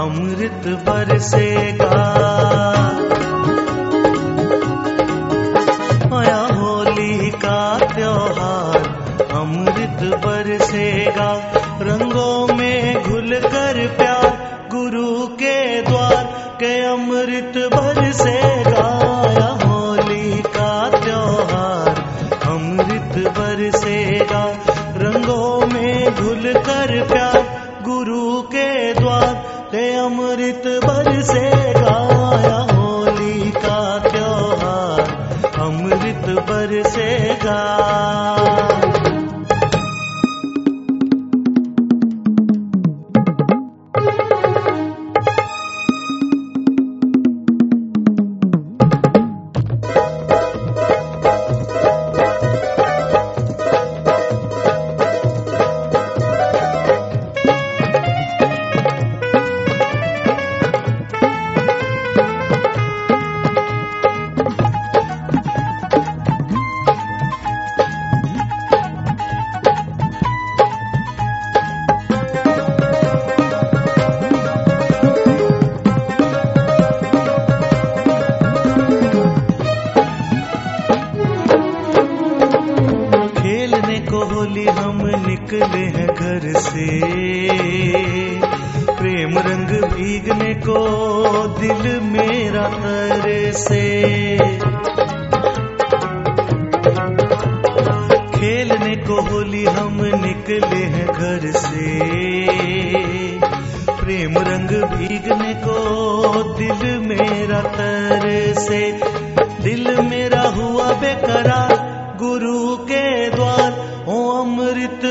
अमृत बरसेगा। आया होली का त्योहार अमृत बरसेगा। रंगों में घुल कर प्यार गुरु के द्वार के अमृत बरसेगा। आया होली का त्योहार अमृत बरसेगा। रंगों में घुल कर प्यार गुरु के द्वार के अमृत बरसेगा आया होली का त्योहार। अमृत बरसेगा होली हम निकले हैं घर से। प्रेम रंग भीगने को दिल मेरा तर से। खेलने को होली हम निकले हैं घर से। प्रेम रंग भीगने को दिल मेरा तर से। दिल मेरा हुआ बेकरार गुरु के द्वार ओ अमृत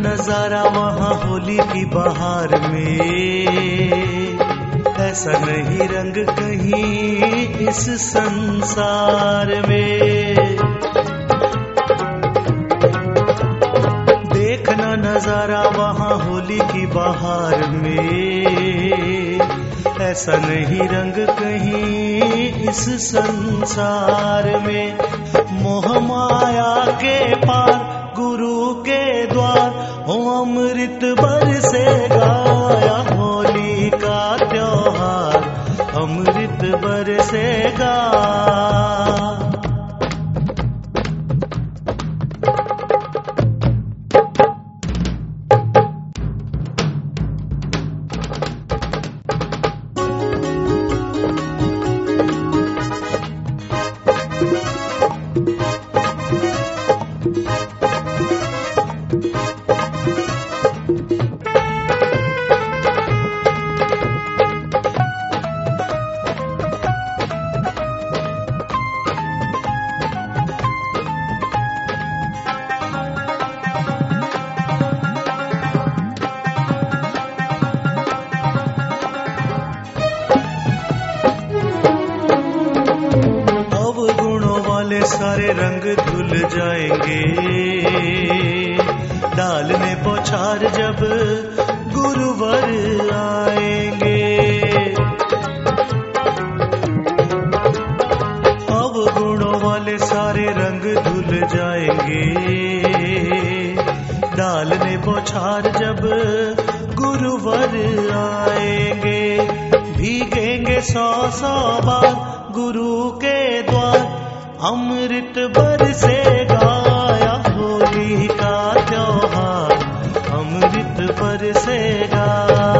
नज़ारा वहाँ होली की बहार में। ऐसा नहीं रंग कहीं इस संसार में। देखना नज़ारा वहाँ होली की बहार में। ऐसा नहीं रंग कहीं इस संसार में। मोह माया के पार, गुरु के द्वार हो अमृत बरसेगा। सारे रंग धुल जाएँगे। डालने पौछार जब गुरुवर आएँगे। अब गुणों वाले सारे रंग धुल जाएँगे। डालने पौछार जब गुरुवर आएँगे। भीगेंगे सौ सौ बार अमृत बर से गाया होली का त्योहार। अमृत बर से गाया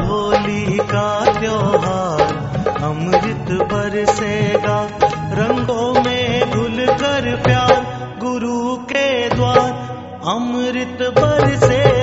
होली का त्योहार। अमृत बरसेगा रंगों में घुल कर प्यार। गुरु के द्वार अमृत बरसेगा